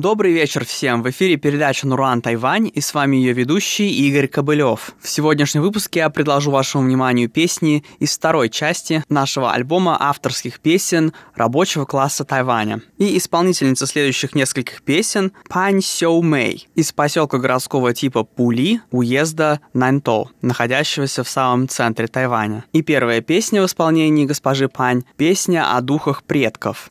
Добрый вечер всем! В эфире передача «Нуран Тайвань» и с вами ее ведущий Игорь Кобылев. В сегодняшнем выпуске я предложу вашему вниманию песни из второй части нашего альбома авторских песен рабочего класса Тайваня. И исполнительница следующих нескольких песен Пань Сяо Мэй из поселка городского типа Пули, уезда Наньто, находящегося в самом центре Тайваня. И первая песня в исполнении госпожи Пань – песня о духах предков.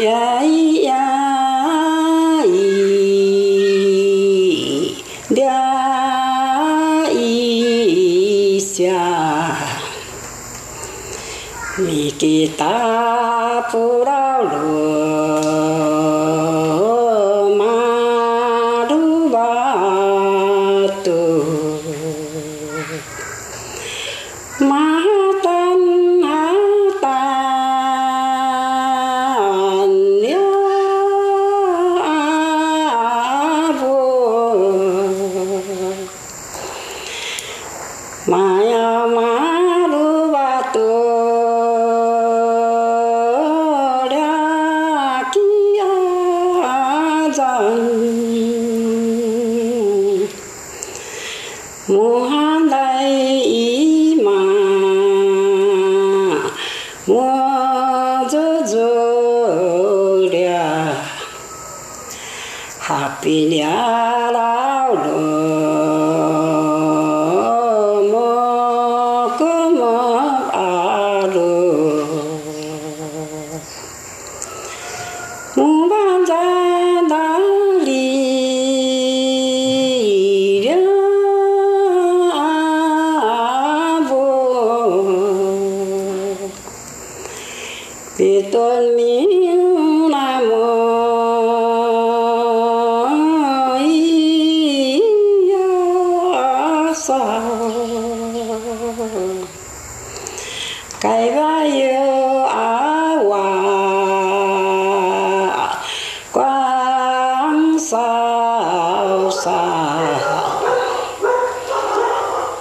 呀咿呀咿呀咿呀你的大不了喽 Oh,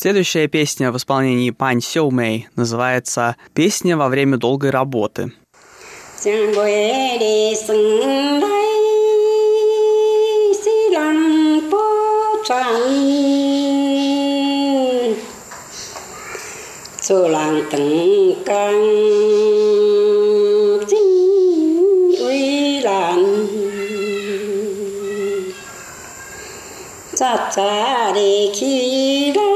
Следующая песня в исполнении Пань Сёу Мэй называется «Песня во время долгой работы». 正月里生来是人不传，做人等干真为难，早早的起来。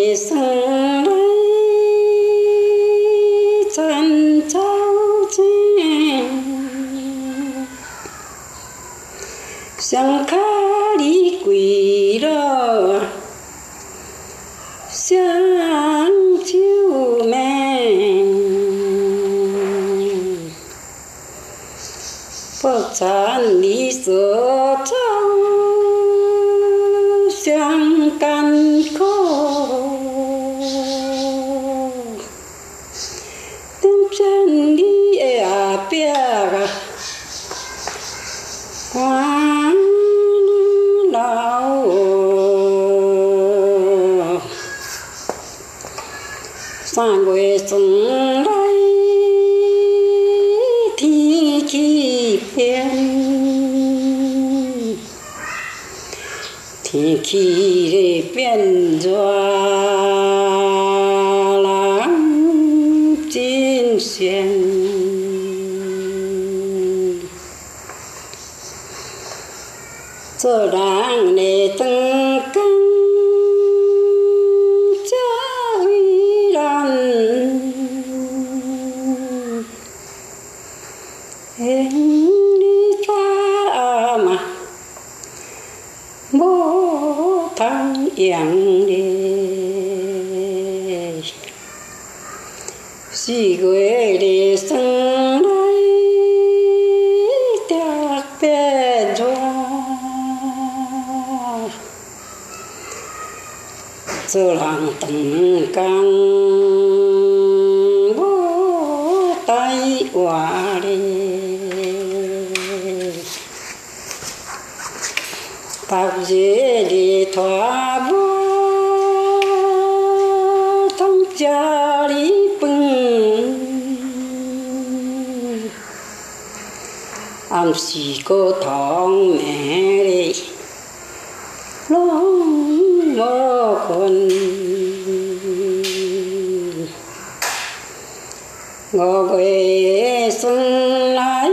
Quê đi sang đây chân cháu chen sang khá đi quỳ đó 天气已变作蓝真像 yang đi. Si quê đi sang đây tiếc bé cho giờ làng tầng căng, bố tay quả đi. Tạp dễ đi thoát am si cô thong mẹ đi. Long mơ con ngô về xuân lại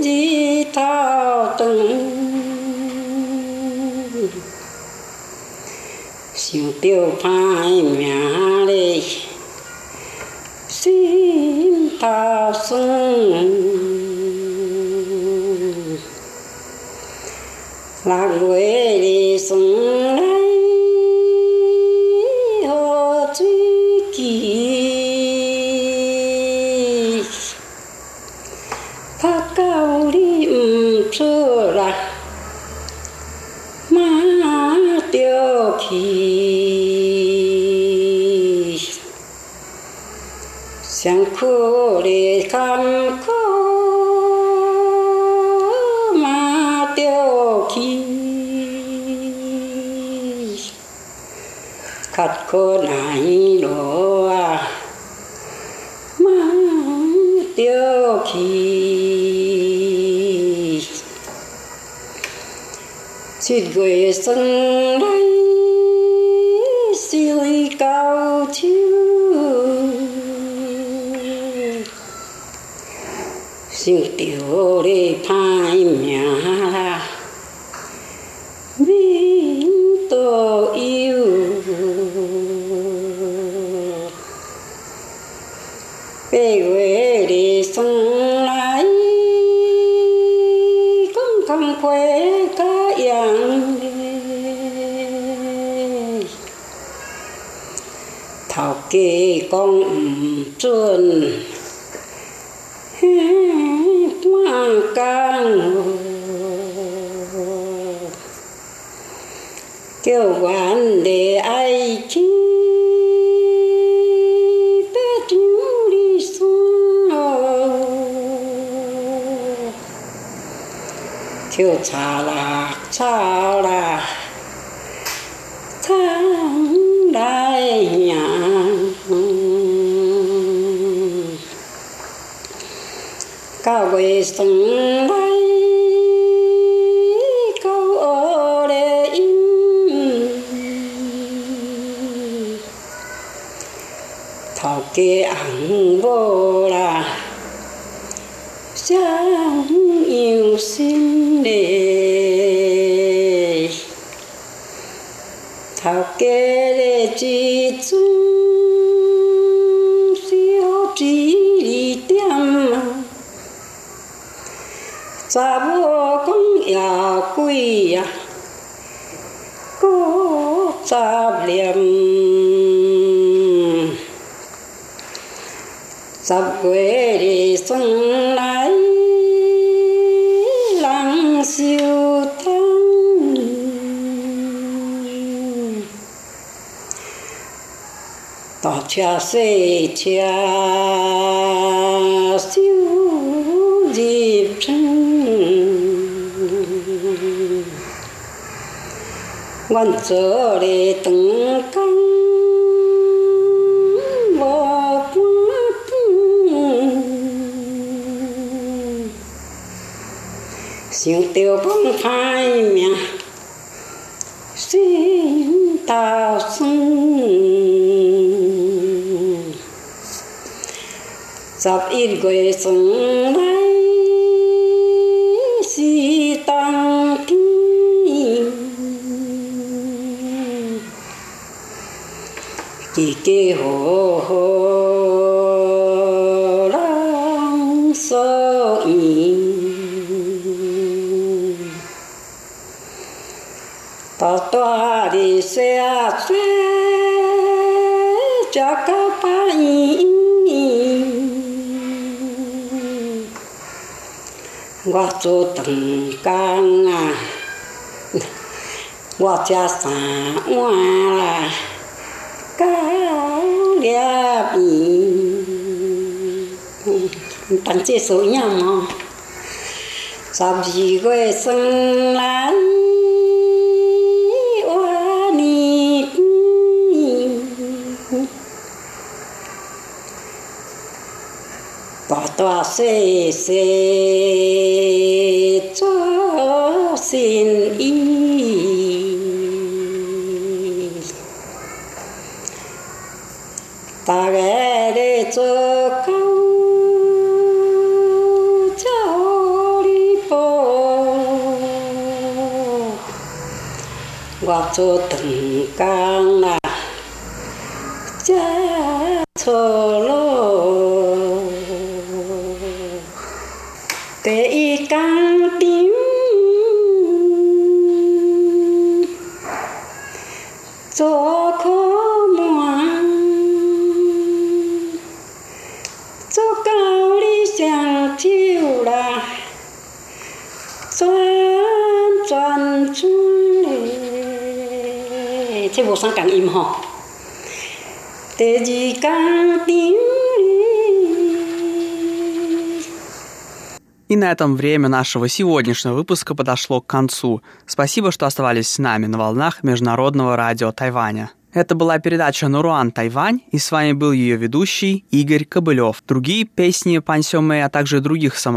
di thao từng. Siêu tiêu phai mẹ đi. Xin thao xuân lạc quê đi xuống khát khô này đồ à tiêu kỳ. Xin gửi sân đây siêu cao chiếu siêu tiểu đi phai nhà kêu quan để ai chi bé chú đi xuống. Kêu cha lạc cha lạc. Tháng đại nhàng cao quê sông. Thọ kê ăn vô là sáng yêu xin đề thọ kê để chỉ chung siêu chỉ đi tiêm cha vô con ya quy ya cô cha liệm sắp quê đi xuân lại lắng siêu thăng tỏ cha xê, cha siêu dịp trăng. Quan trở để từng căng Xin tiêu bông phai mẹ xin tao xuân dập ít quê xuân đây si tăng kinh kỳ kê hồ hồ phê xe cho các bạn qua chỗ tầng càng à qua cha xa qua là cá đẹp tăng chế số nhau. Mà sao gì quê sân lá tòa se cho xin y ta ghé để cho câu cháu đi bộ qua cho từng càng là cha cho lo choan choan chung lệ thế bộ sang càng im họ để gì càng tiếng И на этом время нашего сегодняшнего выпуска подошло к концу. Спасибо, что оставались с нами на волнах Международного радио Тайваня. Это была передача «Нуруан Тайвань», и с вами был ее ведущий Игорь Кобылев. Другие песни Пан Сёмэ, а также других саморобных